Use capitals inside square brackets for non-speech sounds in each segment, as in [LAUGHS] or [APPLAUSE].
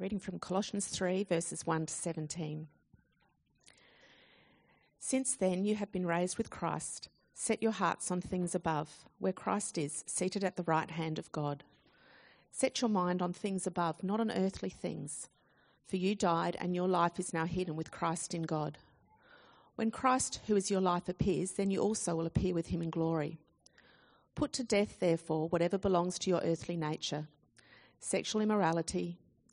reading from Colossians 3, verses 1 to 17. Since then you have been raised with Christ. Set your hearts on things above, where Christ is, seated at the right hand of God. Set your mind on things above, not on earthly things. For you died, and your life is now hidden with Christ in God. When Christ, who is your life, appears, then you also will appear with him in glory. Put to death, therefore, whatever belongs to your earthly nature sexual immorality,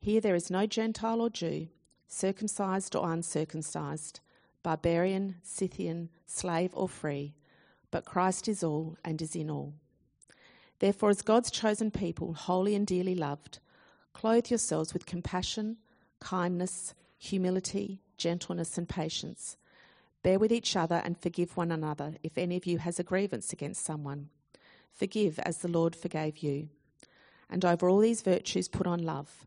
Here there is no Gentile or Jew, circumcised or uncircumcised, barbarian, Scythian, slave or free, but Christ is all and is in all. Therefore, as God's chosen people, holy and dearly loved, clothe yourselves with compassion, kindness, humility, gentleness, and patience. Bear with each other and forgive one another if any of you has a grievance against someone. Forgive as the Lord forgave you. And over all these virtues, put on love,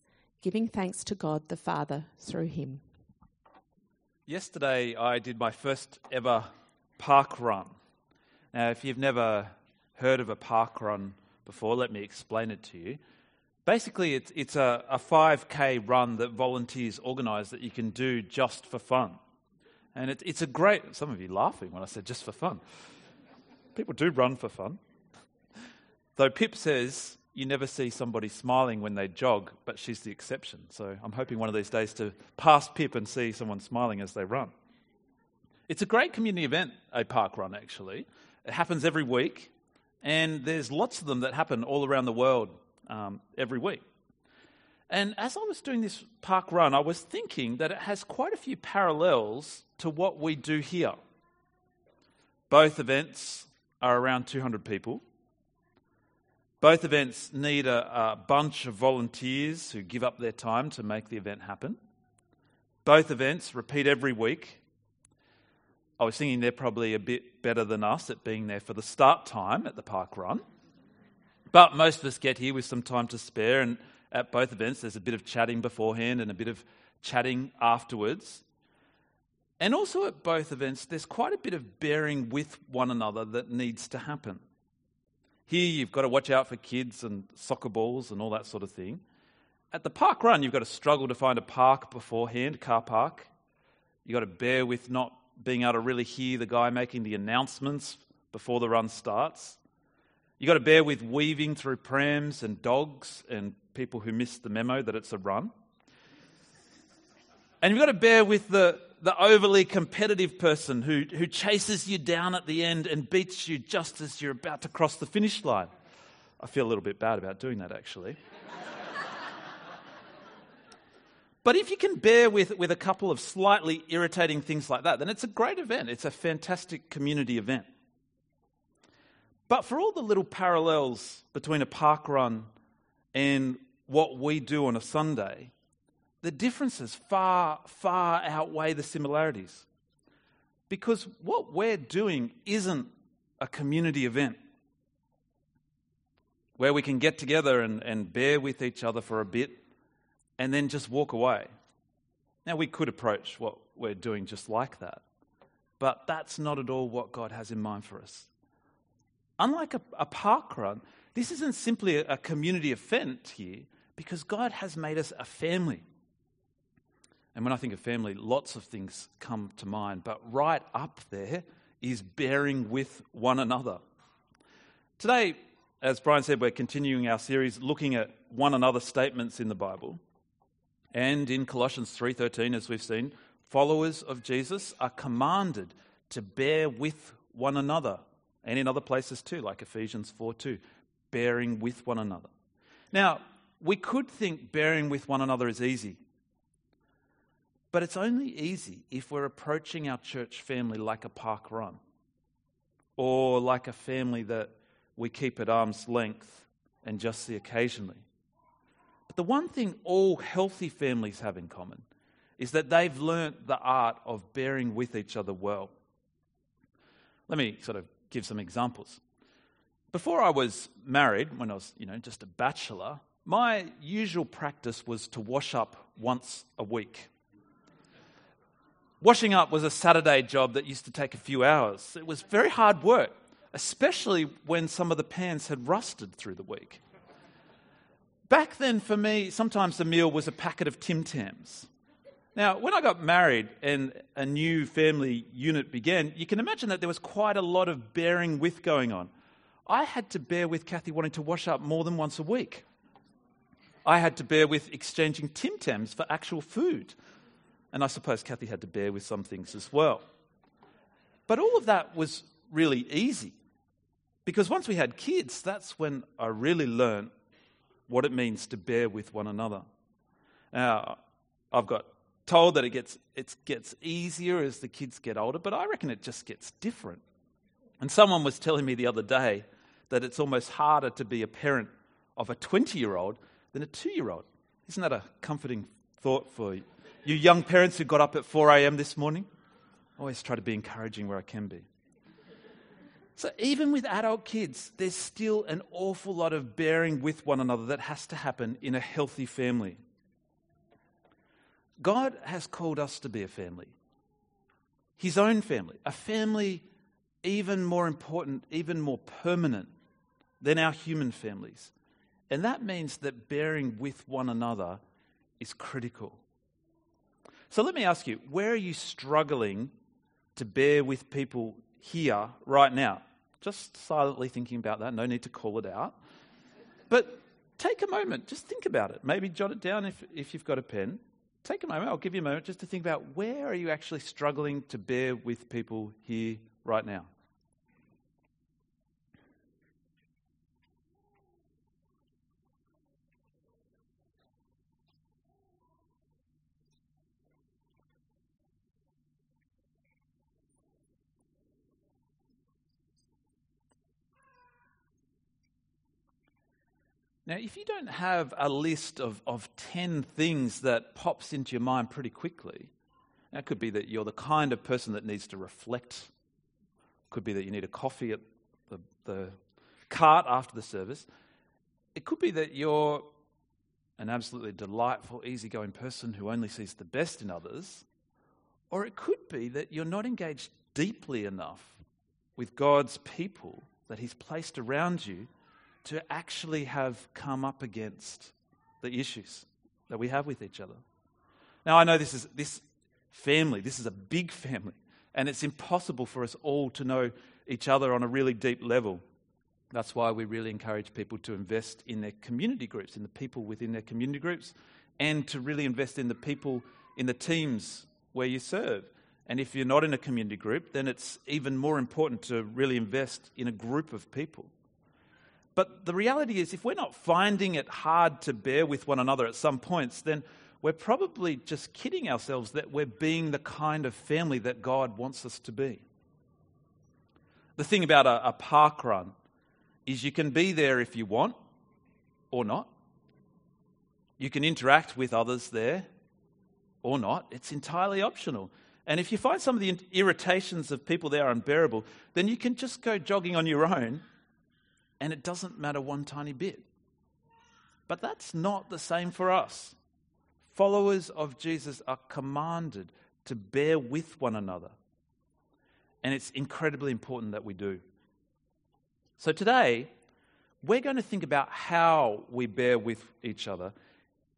giving thanks to God the Father through him. Yesterday, I did my first ever park run. Now, if you've never heard of a park run before, let me explain it to you. Basically, it's, it's a, a 5K run that volunteers organise that you can do just for fun. And it, it's a great, some of you laughing when I said just for fun. People do run for fun. Though Pip says you never see somebody smiling when they jog, but she's the exception. So I'm hoping one of these days to pass Pip and see someone smiling as they run. It's a great community event, a park run, actually. It happens every week, and there's lots of them that happen all around the world um, every week. And as I was doing this park run, I was thinking that it has quite a few parallels to what we do here. Both events are around 200 people. Both events need a, a, bunch of volunteers who give up their time to make the event happen. Both events repeat every week. I was thinking they're probably a bit better than us at being there for the start time at the park run. But most of us get here with some time to spare, and at both events, there's a bit of chatting beforehand and a bit of chatting afterwards. And also at both events, there's quite a bit of bearing with one another that needs to happen. Here, you've got to watch out for kids and soccer balls and all that sort of thing. At the park run, you've got to struggle to find a park beforehand, car park. You've got to bear with not being able to really hear the guy making the announcements before the run starts. You've got to bear with weaving through prams and dogs and people who miss the memo that it's a run. And you've got to bear with the, the overly competitive person who, who chases you down at the end and beats you just as you're about to cross the finish line. I feel a little bit bad about doing that, actually. [LAUGHS] but if you can bear with, with a couple of slightly irritating things like that, then it's a great event. It's a fantastic community event. But for all the little parallels between a park run and what we do on a Sunday, the differences far, far outweigh the similarities. Because what we're doing isn't a community event where we can get together and, and bear with each other for a bit and then just walk away. Now, we could approach what we're doing just like that, but that's not at all what God has in mind for us. Unlike a, a park run, this isn't simply a, a community event here because God has made us a family. And when I think of family, lots of things come to mind, but right up there is bearing with one another. Today, as Brian said, we're continuing our series looking at one another statements in the Bible. And in Colossians 3:13 as we've seen, followers of Jesus are commanded to bear with one another and in other places too like Ephesians 4:2, bearing with one another. Now, we could think bearing with one another is easy. But it's only easy if we're approaching our church family like a park run or like a family that we keep at arm's length and just see occasionally. But the one thing all healthy families have in common is that they've learnt the art of bearing with each other well. Let me sort of give some examples. Before I was married, when I was, you know, just a bachelor, my usual practice was to wash up once a week. Washing up was a Saturday job that used to take a few hours. It was very hard work, especially when some of the pans had rusted through the week. Back then, for me, sometimes the meal was a packet of Tim Tams. Now, when I got married and a new family unit began, you can imagine that there was quite a lot of bearing with going on. I had to bear with Kathy wanting to wash up more than once a week. I had to bear with exchanging Tim Tams for actual food. And I suppose Kathy had to bear with some things as well. But all of that was really easy because once we had kids, that's when I really learned what it means to bear with one another. Now, I've got told that it gets, it gets easier as the kids get older, but I reckon it just gets different. And someone was telling me the other day that it's almost harder to be a parent of a 20 year old than a two year old. Isn't that a comforting thought for you? You young parents who got up at 4 a.m. this morning? Always try to be encouraging where I can be. So, even with adult kids, there's still an awful lot of bearing with one another that has to happen in a healthy family. God has called us to be a family, His own family, a family even more important, even more permanent than our human families. And that means that bearing with one another is critical. So let me ask you where are you struggling to bear with people here right now? Just silently thinking about that, no need to call it out. But take a moment, just think about it. Maybe jot it down if, if you've got a pen. Take a moment, I'll give you a moment just to think about where are you actually struggling to bear with people here right now? Now, if you don't have a list of, of 10 things that pops into your mind pretty quickly, that could be that you're the kind of person that needs to reflect. Could be that you need a coffee at the, the cart after the service. It could be that you're an absolutely delightful, easygoing person who only sees the best in others. Or it could be that you're not engaged deeply enough with God's people that He's placed around you to actually have come up against the issues that we have with each other. Now, I know this is this family, this is a big family, and it's impossible for us all to know each other on a really deep level. That's why we really encourage people to invest in their community groups, in the people within their community groups, and to really invest in the people in the teams where you serve. And if you're not in a community group, then it's even more important to really invest in a group of people. But the reality is, if we're not finding it hard to bear with one another at some points, then we're probably just kidding ourselves that we're being the kind of family that God wants us to be. The thing about a, a park run is you can be there if you want or not. You can interact with others there or not. It's entirely optional. And if you find some of the irritations of people there unbearable, then you can just go jogging on your own and it doesn't matter one tiny bit. But that's not the same for us. Followers of Jesus are commanded to bear with one another. And it's incredibly important that we do. So today, we're going to think about how we bear with each other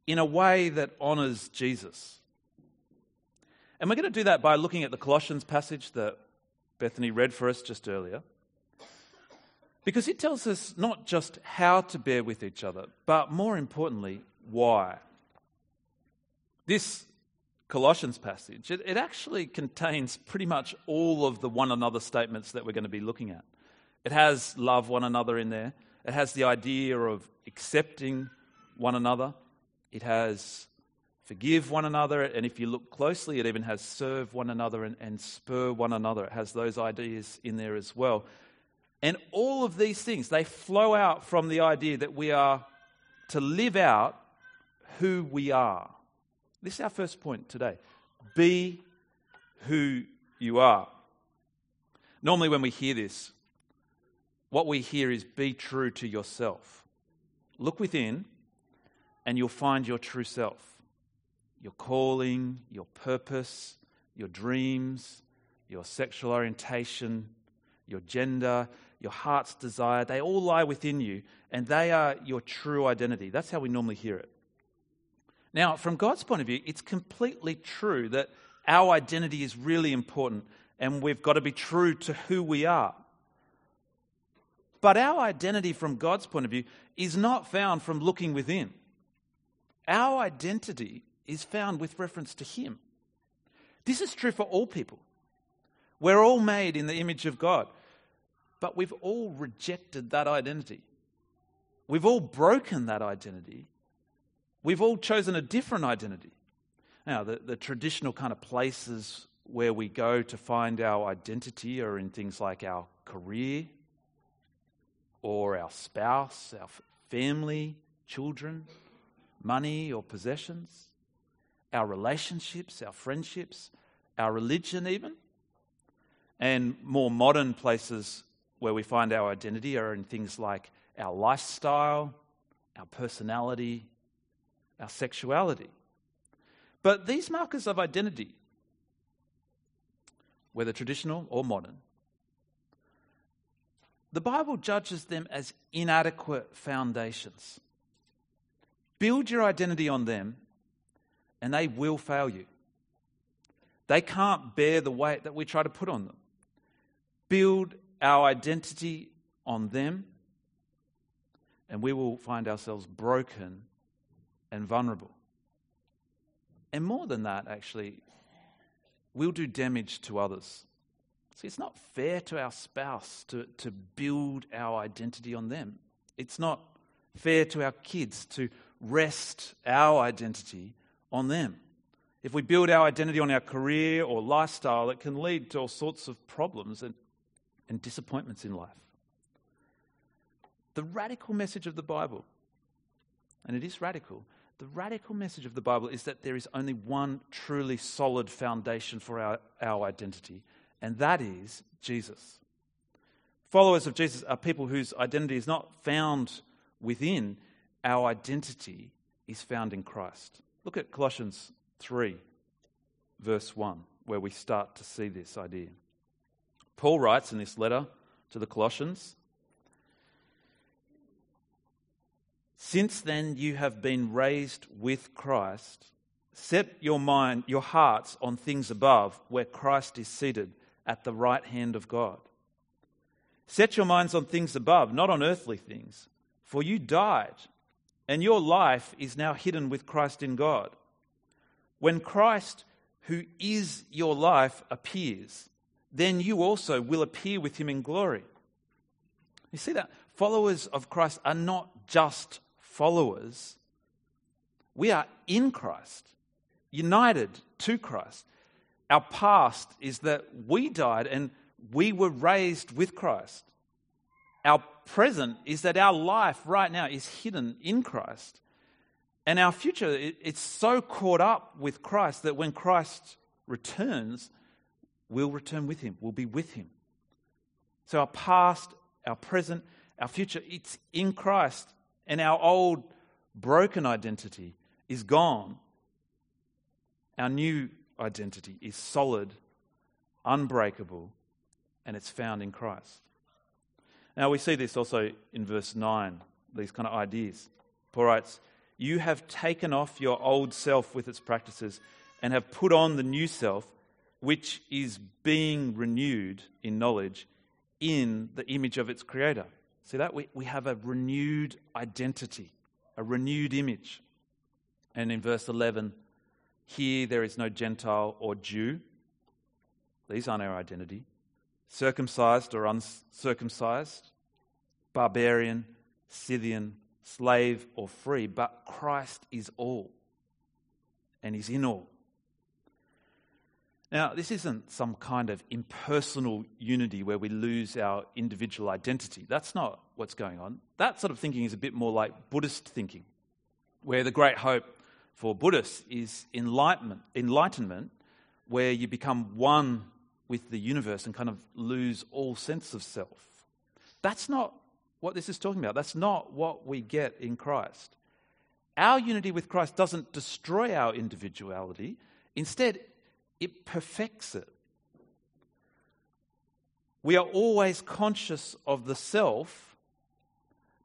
in a way that honors Jesus. And we're going to do that by looking at the Colossians passage that Bethany read for us just earlier. Because it tells us not just how to bear with each other, but more importantly, why. This Colossians passage, it, it actually contains pretty much all of the one another statements that we're going to be looking at. It has love one another in there, it has the idea of accepting one another, it has forgive one another, and if you look closely, it even has serve one another and, and spur one another. It has those ideas in there as well. And all of these things, they flow out from the idea that we are to live out who we are. This is our first point today. Be who you are. Normally, when we hear this, what we hear is be true to yourself. Look within, and you'll find your true self your calling, your purpose, your dreams, your sexual orientation, your gender, your heart's desire. They all lie within you, and they are your true identity. That's how we normally hear it. Now, from God's point of view, it's completely true that our identity is really important and we've got to be true to who we are. But our identity from God's point of view is not found from looking within. Our identity is found with reference to Him. This is true for all people. We're all made in the image of God, but we've all rejected that identity. We've all broken that identity We've all chosen a different identity. Now, the, the traditional kind of places where we go to find our identity are in things like our career or our spouse, our family, children, money or possessions, our relationships, our friendships, our religion, even. And more modern places where we find our identity are in things like our lifestyle, our personality, our sexuality. But these markers of identity, whether traditional or modern, the Bible judges them as inadequate foundations. Build your identity on them, and they will fail you. They can't bear the weight that we try to put on them. Build our identity on them, and we will find ourselves broken and vulnerable. And more than that, actually, we'll do damage to others. See, it's not fair to our spouse to, to build our identity on them. It's not fair to our kids to rest our identity on them. If we build our identity on our career or lifestyle, it can lead to all sorts of problems and, and disappointments in life. The radical message of the Bible, and it is radical, the radical message of the Bible is that there is only one truly solid foundation for our, our identity, and that is Jesus. Followers of Jesus are people whose identity is not found within, our identity is found in Christ. Look at Colossians 3, verse 1, where we start to see this idea. Paul writes in this letter to the Colossians Since then you have been raised with Christ. Set your mind, your hearts on things above, where Christ is seated at the right hand of God. Set your minds on things above, not on earthly things, for you died, and your life is now hidden with Christ in God. When Christ, who is your life, appears, then you also will appear with him in glory. You see that? Followers of Christ are not just followers, we are in Christ, united to Christ. Our past is that we died and we were raised with Christ. Our present is that our life right now is hidden in Christ. And our future, it's so caught up with Christ that when Christ returns, we'll return with him, we'll be with him. So our past, our present, our future, it's in Christ and our old broken identity is gone. Our new identity is solid, unbreakable, and it's found in Christ. Now, we see this also in verse 9, these kind of ideas. Paul writes, You have taken off your old self with its practices and have put on the new self, which is being renewed in knowledge in the image of its creator. See that? We, we have a renewed identity, a renewed image. And in verse 11, Here there is no Gentile or Jew. These aren't our identity. Circumcised or uncircumcised, barbarian, Scythian, slave or free, but Christ is all and He's in all. Now, this isn't some kind of impersonal unity where we lose our individual identity. That's not what's going on. That sort of thinking is a bit more like Buddhist thinking, where the great hope for Buddhists is enlightenment, enlightenment where you become one with the universe and kind of lose all sense of self. That's not what this is talking about. That's not what we get in Christ. Our unity with Christ doesn't destroy our individuality, instead, it perfects it. We are always conscious of the self,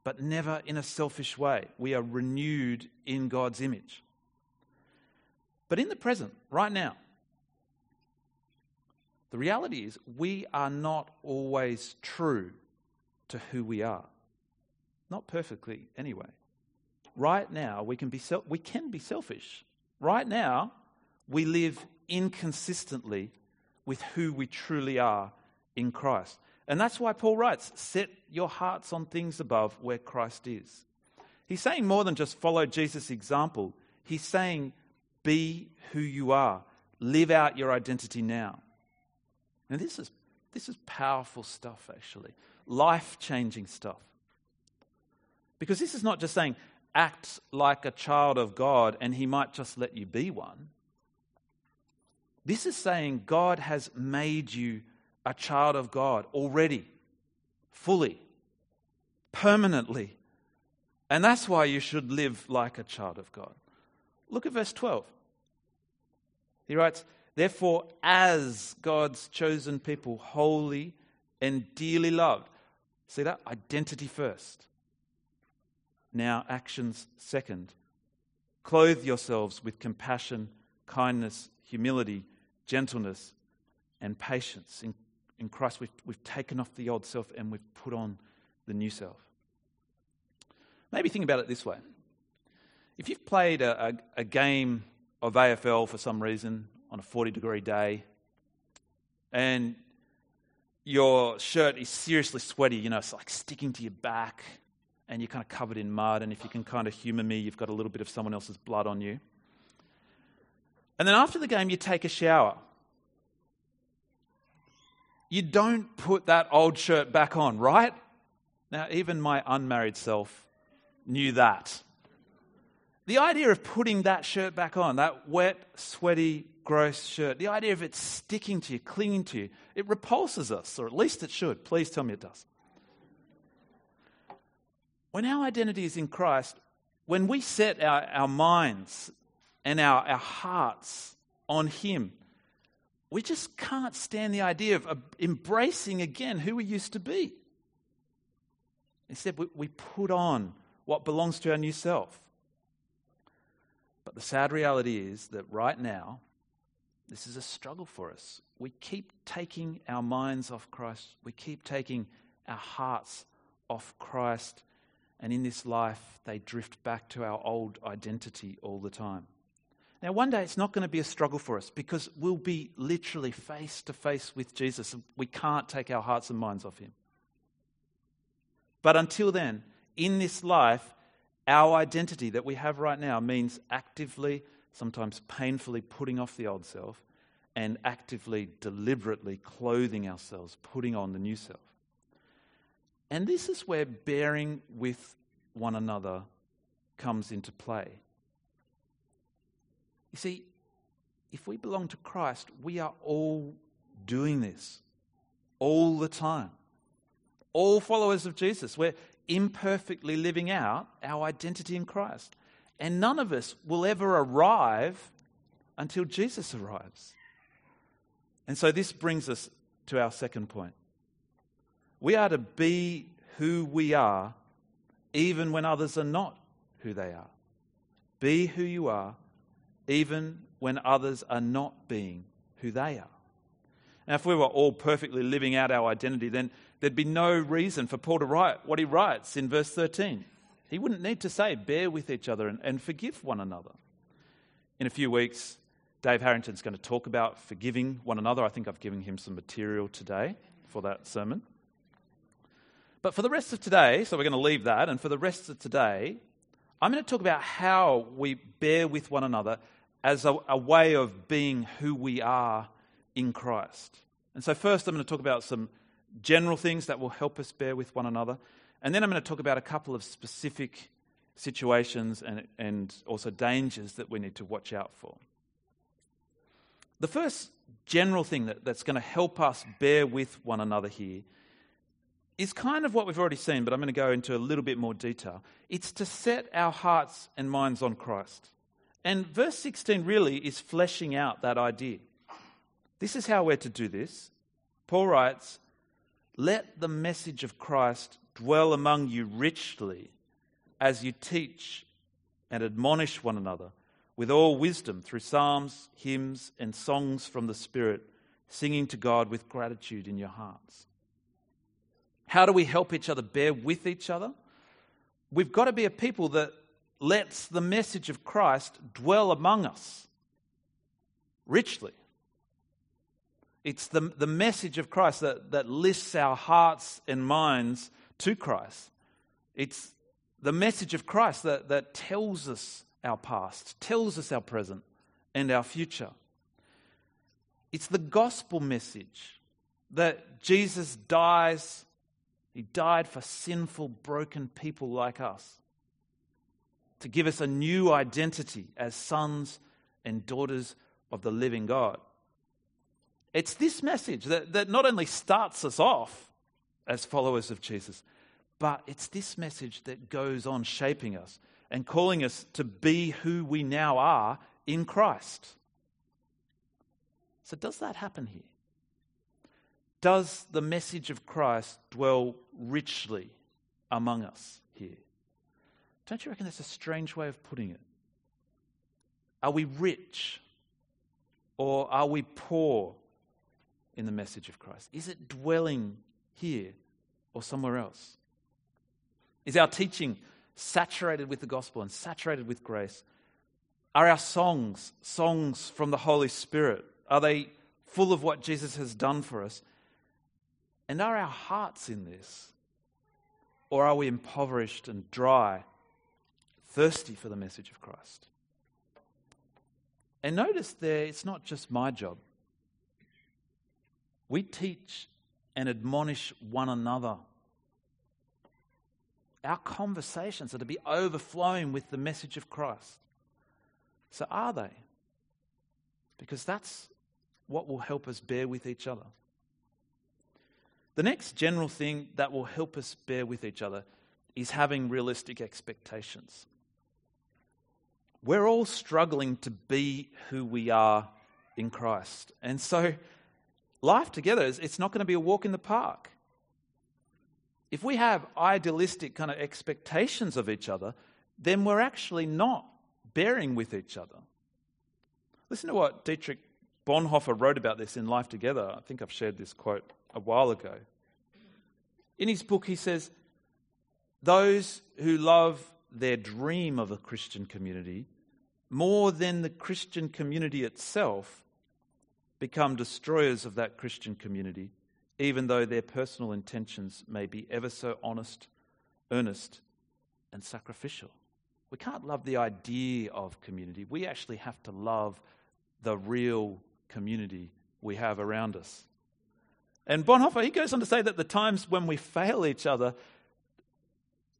but never in a selfish way. We are renewed in God's image. But in the present, right now, the reality is we are not always true to who we are. Not perfectly, anyway. Right now, we can be, we can be selfish. Right now, we live inconsistently with who we truly are in Christ. And that's why Paul writes, Set your hearts on things above where Christ is. He's saying more than just follow Jesus' example. He's saying, Be who you are. Live out your identity now. And this is, this is powerful stuff, actually. Life changing stuff. Because this is not just saying, act like a child of God and he might just let you be one. This is saying God has made you a child of God already, fully, permanently. And that's why you should live like a child of God. Look at verse 12. He writes, Therefore, as God's chosen people, holy and dearly loved. See that? Identity first. Now, actions second. Clothe yourselves with compassion, kindness, humility, gentleness, and patience. In, in Christ, we've, we've taken off the old self and we've put on the new self. Maybe think about it this way. If you've played a, a, a game of AFL for some reason on a 40 degree day and your shirt is seriously sweaty, you know, it's like sticking to your back and you're kind of covered in mud. And if you can kind of humor me, you've got a little bit of someone else's blood on you. And then after the game, you take a shower. You don't put that old shirt back on, right? Now, even my unmarried self knew that. The idea of putting that shirt back on, that wet, sweaty, gross shirt, the idea of it sticking to you, clinging to you, it repulses us, or at least it should. Please tell me it does. When our identity is in Christ, when we set our, our minds and our, our hearts on Him, we just can't stand the idea of, embracing again who we used to be. Instead, we, we put on what belongs to our new self. But the sad reality is that right now, this is a struggle for us. We keep taking our minds off Christ, we keep taking our hearts off Christ and in this life, they drift back to our old identity all the time. Now, one day it's not going to be a struggle for us because we'll be literally face to face with Jesus. We can't take our hearts and minds off him. But until then, in this life, our identity that we have right now means actively, sometimes painfully putting off the old self and actively, deliberately clothing ourselves, putting on the new self. And this is where bearing with one another comes into play. You see, if we belong to Christ, we are all doing this all the time. All followers of Jesus. We're imperfectly living out our identity in Christ. And none of us will ever arrive until Jesus arrives. And so this brings us to our second point. We are to be who we are even when others are not who they are. Be who you are even when others are not being who they are. Now, if we were all perfectly living out our identity, then there'd be no reason for Paul to write what he writes in verse 13. He wouldn't need to say, bear with each other and, and forgive one another. In a few weeks, Dave Harrington's going to talk about forgiving one another. I think I've given him some material today for that sermon. But for the rest of today, so we're going to leave that, and for the rest of today, I'm going to talk about how we bear with one another as a, a way of being who we are in Christ. And so, first, I'm going to talk about some general things that will help us bear with one another. And then I'm going to talk about a couple of specific situations and, and also dangers that we need to watch out for. The first general thing that, that's going to help us bear with one another here is kind of what we've already seen, but I'm going to go into a little bit more detail. It's to set our hearts and minds on Christ. And verse 16 really is fleshing out that idea. This is how we're to do this. Paul writes, Let the message of Christ dwell among you richly as you teach and admonish one another with all wisdom through psalms, hymns, and songs from the Spirit, singing to God with gratitude in your hearts. How do we help each other bear with each other? We've got to be a people that lets the message of Christ dwell among us richly. It's the, the message of Christ that, that lifts our hearts and minds to Christ. It's the message of Christ that, that tells us our past, tells us our present and our future. It's the gospel message that Jesus dies, he died for sinful, broken people like us to give us a new identity as sons and daughters of the living God. It's this message that, that not only starts us off as followers of Jesus, but it's this message that goes on shaping us and calling us to be who we now are in Christ. So, does that happen here? Does the message of Christ dwell richly among us here? Don't you reckon that's a strange way of putting it? Are we rich or are we poor in the message of Christ? Is it dwelling here or somewhere else? Is our teaching saturated with the gospel and saturated with grace? Are our songs songs from the Holy Spirit? Are they full of what Jesus has done for us? And are our hearts in this? Or are we impoverished and dry, thirsty for the message of Christ? And notice there, it's not just my job. We teach and admonish one another our conversations are to be overflowing with the message of Christ. So, are they? Because that's what will help us bear with each other. The next general thing that will help us bear with each other is having realistic expectations. We're all struggling to be who we are in Christ. And so, life together, it's not going to be a walk in the park if we have idealistic kind of expectations of each other, then we're actually not bearing with each other. Listen to what Dietrich Bonhoeffer wrote about this in Life Together. I think I've shared this quote a while ago. In his book, he says, Those who love their dream of a Christian community more than the Christian community itself become destroyers of that Christian community even though their personal intentions may be ever so honest, earnest, and sacrificial. We can't love the idea of community. We actually have to love the real community we have around us. And Bonhoeffer, he goes on to say that the times when we fail each other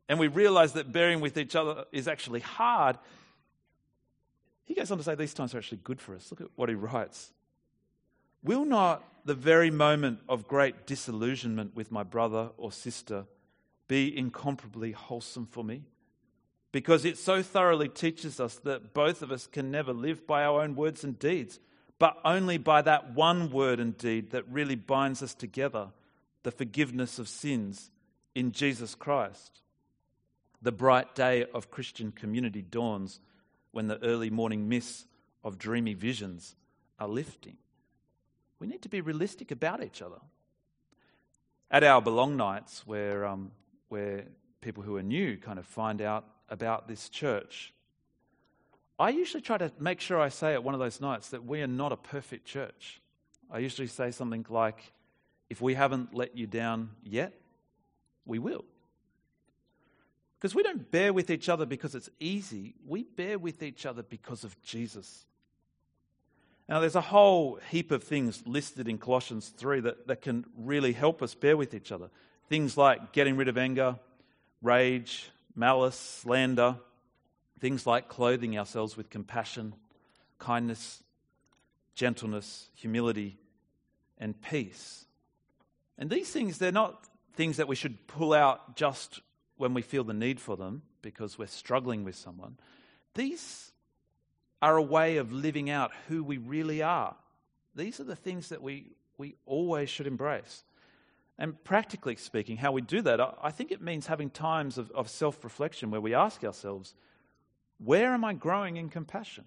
and we realize that bearing with each other is actually hard, he goes on to say these times are actually good for us. Look at what he writes. Will not the very moment of great disillusionment with my brother or sister be incomparably wholesome for me? Because it so thoroughly teaches us that both of us can never live by our own words and deeds, but only by that one word and deed that really binds us together the forgiveness of sins in Jesus Christ. The bright day of Christian community dawns when the early morning mists of dreamy visions are lifting we need to be realistic about each other. At our belong nights, where, um, where people who are new kind of find out about this church, I usually try to make sure I say at one of those nights that we are not a perfect church. I usually say something like, if we haven't let you down yet, we will. Because we don't bear with each other because it's easy, we bear with each other because of Jesus. Now, there's a whole heap of things listed in Colossians 3 that, that can really help us bear with each other. Things like getting rid of anger, rage, malice, slander. Things like clothing ourselves with compassion, kindness, gentleness, humility, and peace. And these things, they're not things that we should pull out just when we feel the need for them because we're struggling with someone. These are a way of living out who we really are. These are the things that we, we always should embrace. And practically speaking, how we do that, I think it means having times of, of self reflection where we ask ourselves, where am I growing in compassion?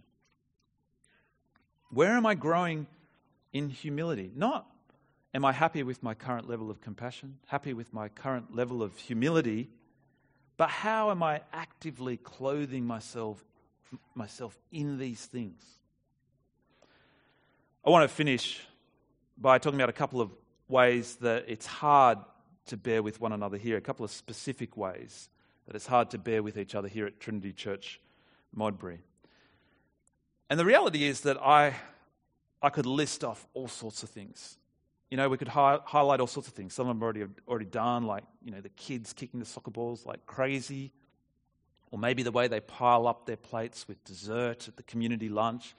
Where am I growing in humility? Not am I happy with my current level of compassion, happy with my current level of humility, but how am I actively clothing myself, myself in these things? I want to finish by talking about a couple of ways that it's hard to bear with one another here, a couple of specific ways that it's hard to bear with each other here at Trinity Church Modbury. And the reality is that I, I could list off all sorts of things you know, we could hi- highlight all sorts of things. Some of them already already done, like you know, the kids kicking the soccer balls like crazy, or maybe the way they pile up their plates with dessert at the community lunch,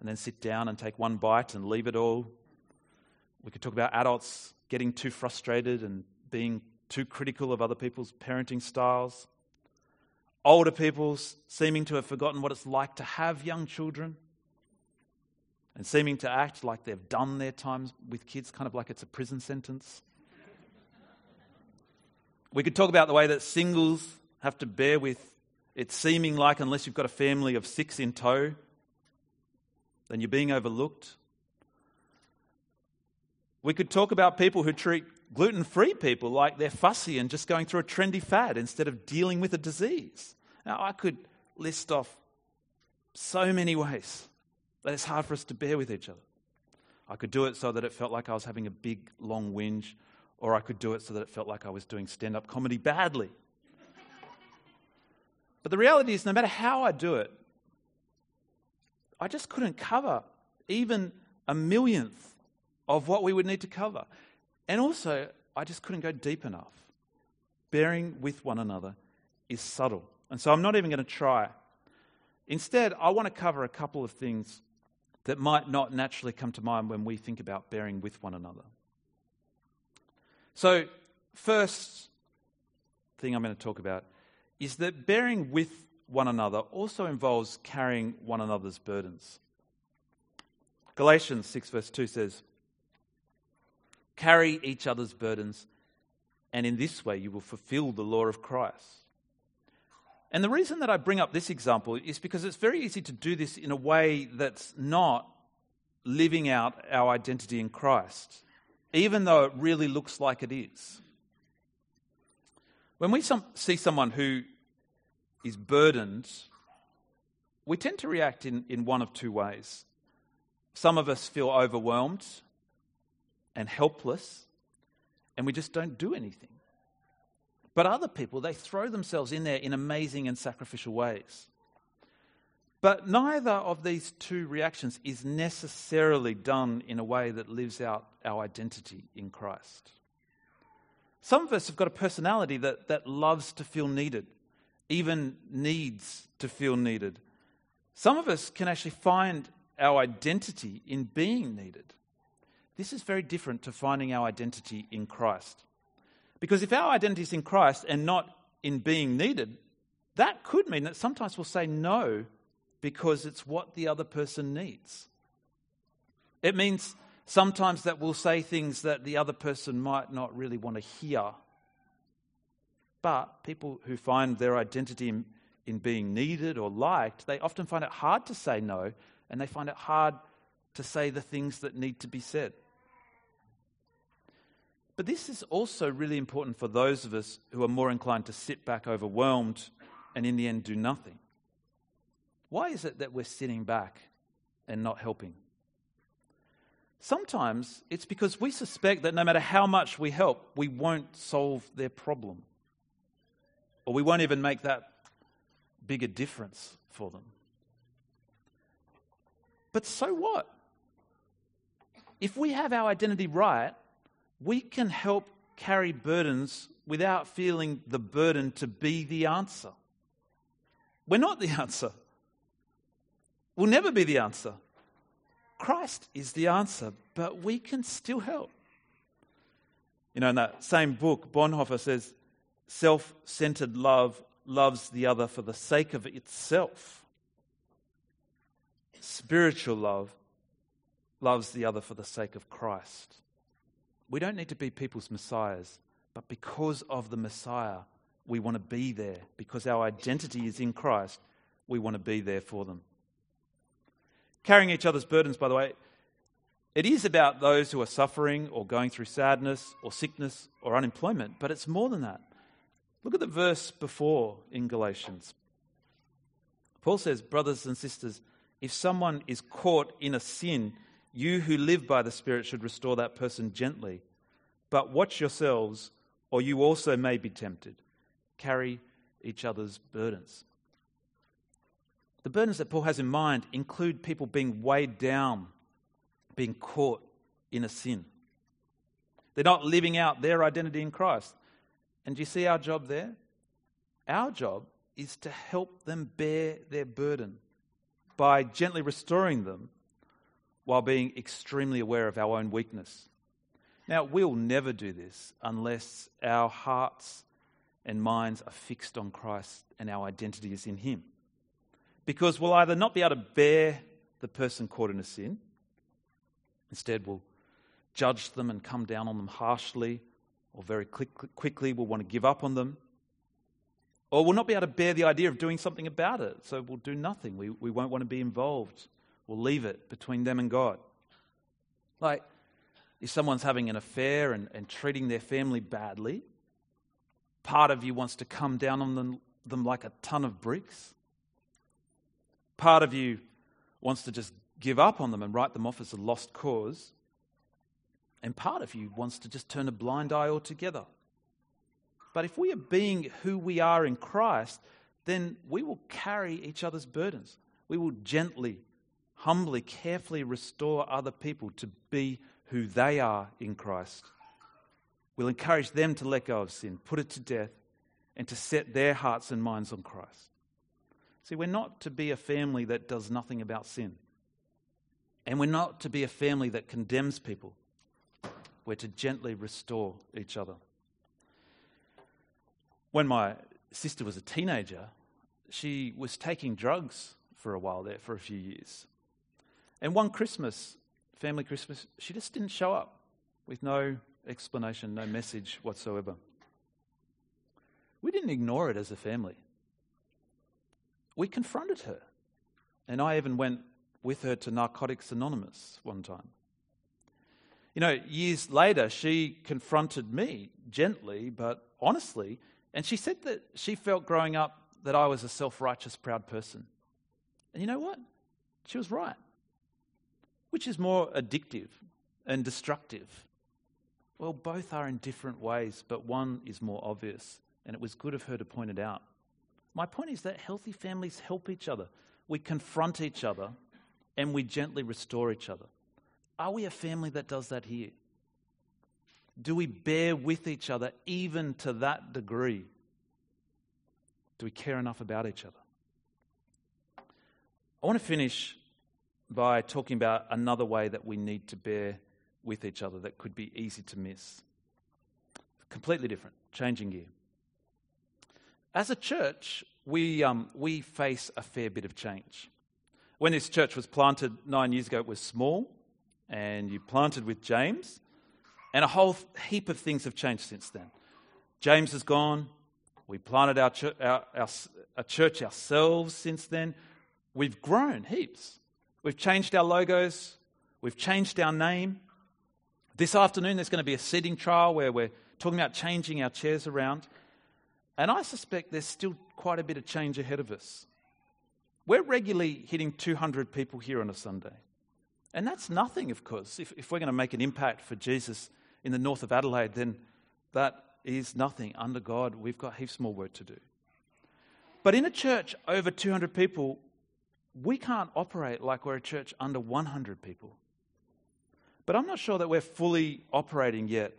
and then sit down and take one bite and leave it all. We could talk about adults getting too frustrated and being too critical of other people's parenting styles. Older people seeming to have forgotten what it's like to have young children and seeming to act like they've done their times with kids, kind of like it's a prison sentence. We could talk about the way that singles have to bear with it seeming like, unless you've got a family of six in tow, then you're being overlooked. We could talk about people who treat gluten free people like they're fussy and just going through a trendy fad instead of dealing with a disease. Now, I could list off so many ways that it's hard for us to bear with each other. I could do it so that it felt like I was having a big, long whinge, or I could do it so that it felt like I was doing stand up comedy badly. but the reality is, no matter how I do it, I just couldn't cover even a millionth of what we would need to cover. And also, I just couldn't go deep enough. Bearing with one another is subtle. And so I'm not even going to try. Instead, I want to cover a couple of things that might not naturally come to mind when we think about bearing with one another. So, first thing I'm going to talk about is that bearing with one another also involves carrying one another's burdens. Galatians 6, verse 2 says, Carry each other's burdens, and in this way you will fulfill the law of Christ. And the reason that I bring up this example is because it's very easy to do this in a way that's not living out our identity in Christ, even though it really looks like it is. When we some, see someone who is burdened, we tend to react in, in one of two ways. Some of us feel overwhelmed and helpless, and we just don't do anything. But other people, they throw themselves in there in amazing and sacrificial ways. But neither of these two reactions is necessarily done in a way that lives out our identity in Christ. Some of us have got a personality that, that loves to feel needed, even needs to feel needed. Some of us can actually find our identity in being needed. This is very different to finding our identity in Christ. Because if our identity is in Christ and not in being needed, that could mean that sometimes we'll say no because it's what the other person needs. It means sometimes that we'll say things that the other person might not really want to hear. But people who find their identity in, in being needed or liked, they often find it hard to say no and they find it hard to say the things that need to be said. But this is also really important for those of us who are more inclined to sit back overwhelmed and in the end do nothing. Why is it that we're sitting back and not helping? Sometimes it's because we suspect that no matter how much we help, we won't solve their problem. Or we won't even make that bigger difference for them. But so what? If we have our identity right, we can help carry burdens without feeling the burden to be the answer. We're not the [LAUGHS] answer. We'll never be the answer. Christ is the answer, but we can still help. You know, in that same book, Bonhoeffer says, self centered love loves the other for the sake of itself. Spiritual love loves the other for the sake of Christ. We don't need to be people's messiahs, but because of the Messiah, we want to be there. Because our identity is in Christ, we want to be there for them. Carrying each other's burdens, by the way, it is about those who are suffering or going through sadness or sickness or unemployment, but it's more than that. Look at the verse before in Galatians. Paul says, Brothers and sisters, if someone is caught in a sin, you who live by the Spirit should restore that person gently. But watch yourselves, or you also may be tempted. Carry each other's burdens. The burdens that Paul has in mind include people being weighed down, being caught in a sin. They're not living out their identity in Christ. And do you see our job there? Our job is to help them bear their burden by gently restoring them while being extremely aware of our own weakness. Now, we'll never do this unless our hearts and minds are fixed on Christ and our identity is in Him. Because we'll either not be able to bear the person caught in a sin, instead, we'll judge them and come down on them harshly, or very quick, quickly we'll want to give up on them. Or we'll not be able to bear the idea of doing something about it, so we'll do nothing. We, we won't want to be involved. We'll leave it between them and God. Like, if someone's having an affair and, and treating their family badly, part of you wants to come down on them, them like a ton of bricks. Part of you wants to just give up on them and write them off as a lost cause. And part of you wants to just turn a blind eye altogether. But if we are being who we are in Christ, then we will carry each other's burdens. We will gently humbly, carefully restore other people to be who they are in Christ. We'll encourage them to let go of sin, put it to death, and to set their hearts and minds on Christ. See, we're not to be a family that does nothing about sin. And we're not to be a family that condemns people. We're to gently restore each other. When my sister was a teenager, she was taking drugs for a while there, for a few years. And one Christmas, family Christmas, she just didn't show up with no explanation, no message whatsoever. We didn't ignore it as a family. We confronted her. And I even went with her to Narcotics Anonymous one time. You know, years later, she confronted me gently but honestly, and she said that she felt growing up that I was a self righteous, proud person. And you know what? She was right. Which is more addictive and destructive? Well, both are in different ways, but one is more obvious, and it was good of her to point it out. My point is that healthy families help each other. We confront each other and we gently restore each other. Are we a family that does that here? Do we bear with each other even to that degree? Do we care enough about each other? I want to finish by talking about another way that we need to bear with each other that could be easy to miss. Completely different, changing gear. As a church, we, um, we face a fair bit of change. When this church was planted nine years ago, it was small, and you planted with James, and a whole heap of things have changed since then. James has gone. We planted our, our, our, our church ourselves since then. We've grown heaps. We've changed our logos, we've changed our name. This afternoon, there's going to be a seating trial where we're talking about changing our chairs around. And I suspect there's still quite a bit of change ahead of us. We're regularly hitting 200 people here on a Sunday. And that's nothing, of course. If, if we're going to make an impact for Jesus in the north of Adelaide, then that is nothing. Under God, we've got heaps more work to do. But in a church over 200 people, we can't operate like we're a church under 100 people. But I'm not sure that we're fully operating yet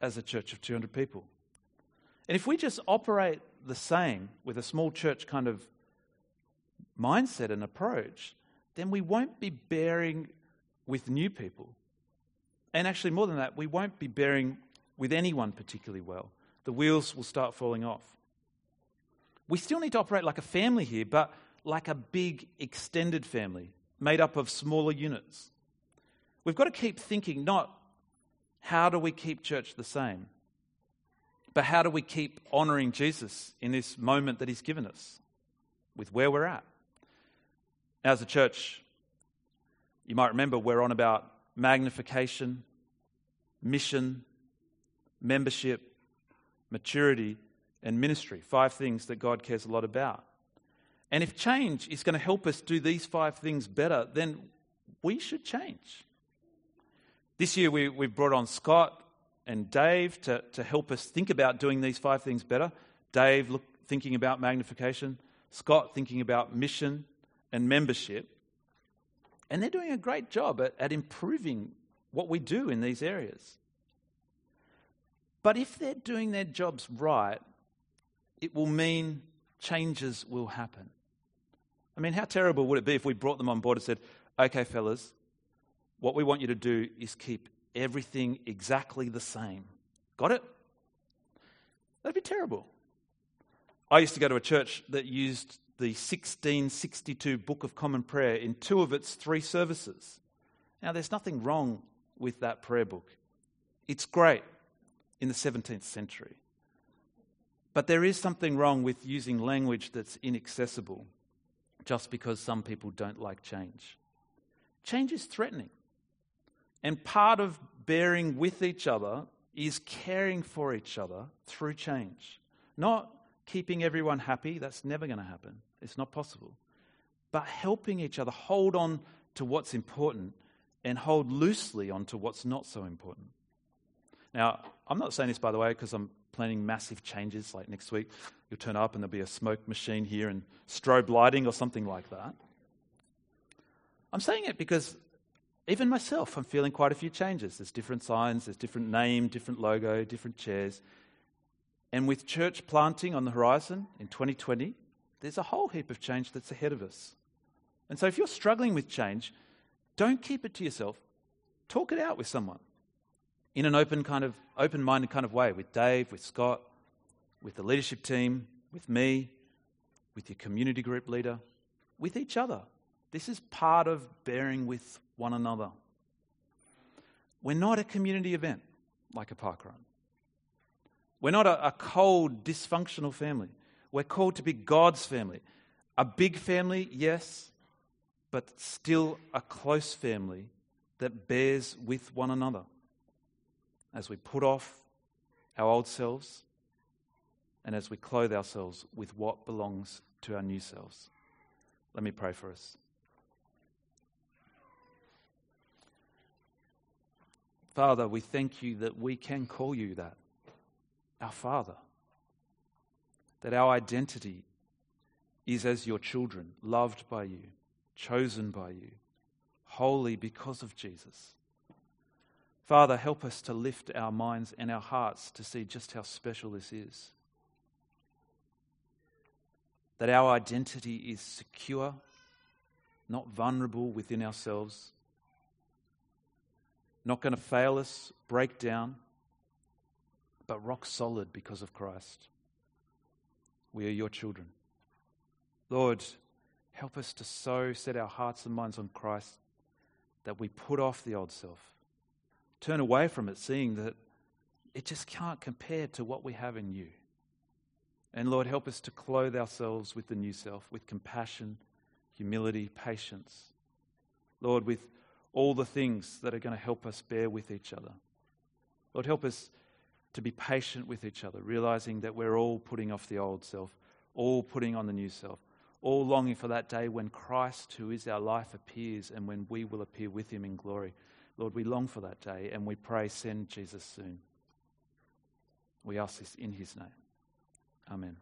as a church of 200 people. And if we just operate the same with a small church kind of mindset and approach, then we won't be bearing with new people. And actually, more than that, we won't be bearing with anyone particularly well. The wheels will start falling off. We still need to operate like a family here, but like a big extended family made up of smaller units. We've got to keep thinking not how do we keep church the same, but how do we keep honoring Jesus in this moment that he's given us with where we're at? As a church, you might remember we're on about magnification, mission, membership, maturity, and ministry. Five things that God cares a lot about. And if change is going to help us do these five things better, then we should change. This year we, we've brought on Scott and Dave to, to help us think about doing these five things better. Dave look, thinking about magnification, Scott thinking about mission and membership. And they're doing a great job at, at improving what we do in these areas. But if they're doing their jobs right, it will mean changes will happen. I mean, how terrible would it be if we brought them on board and said, okay, fellas, what we want you to do is keep everything exactly the same. Got it? That'd be terrible. I used to go to a church that used the 1662 Book of Common Prayer in two of its three services. Now, there's nothing wrong with that prayer book. It's great in the 17th century. But there is something wrong with using language that's inaccessible just because some people don't like change. Change is threatening. And part of bearing with each other is caring for each other through change. Not keeping everyone happy, that's never going to happen. It's not possible. But helping each other hold on to what's important and hold loosely onto what's not so important. Now, I'm not saying this, by the way, because I'm planning massive changes. Like next week, you'll turn up and there'll be a smoke machine here and strobe lighting or something like that. I'm saying it because even myself, I'm feeling quite a few changes. There's different signs, there's different name, different logo, different chairs. And with church planting on the horizon in 2020, there's a whole heap of change that's ahead of us. And so if you're struggling with change, don't keep it to yourself. Talk it out with someone in an open kind of open-minded kind of way with Dave, with Scott, with the leadership team, with me, with your community group leader, with each other. This is part of bearing with one another. We're not a community event like a park run. We're not a, a cold, dysfunctional family. We're called to be God's family. A big family, yes, but still a close family that bears with one another as we put off our old selves and as we clothe ourselves with what belongs to our new selves. Let me pray for us. Father, we thank you that we can call you that, our Father. That our identity is as your children, loved by you, chosen by you, holy because of Jesus. Father, help us to lift our minds and our hearts to see just how special this is. That our identity is secure, not vulnerable within ourselves, not going to fail us, break down, but rock solid because of Christ. We are your children. Lord, help us to so set our hearts and minds on Christ that we put off the old self turn away from it, seeing that it just can't compare to what we have in you. And Lord, help us to clothe ourselves with the new self, with compassion, humility, patience. Lord, with all the things that are going to help us bear with each other. Lord, help us to be patient with each other, realizing that we're all putting off the old self, all putting on the new self, all longing for that day when Christ, who is our life, appears and when we will appear with him in glory. Lord, we long for that day and we pray, send Jesus soon. We ask this in his name. Amen.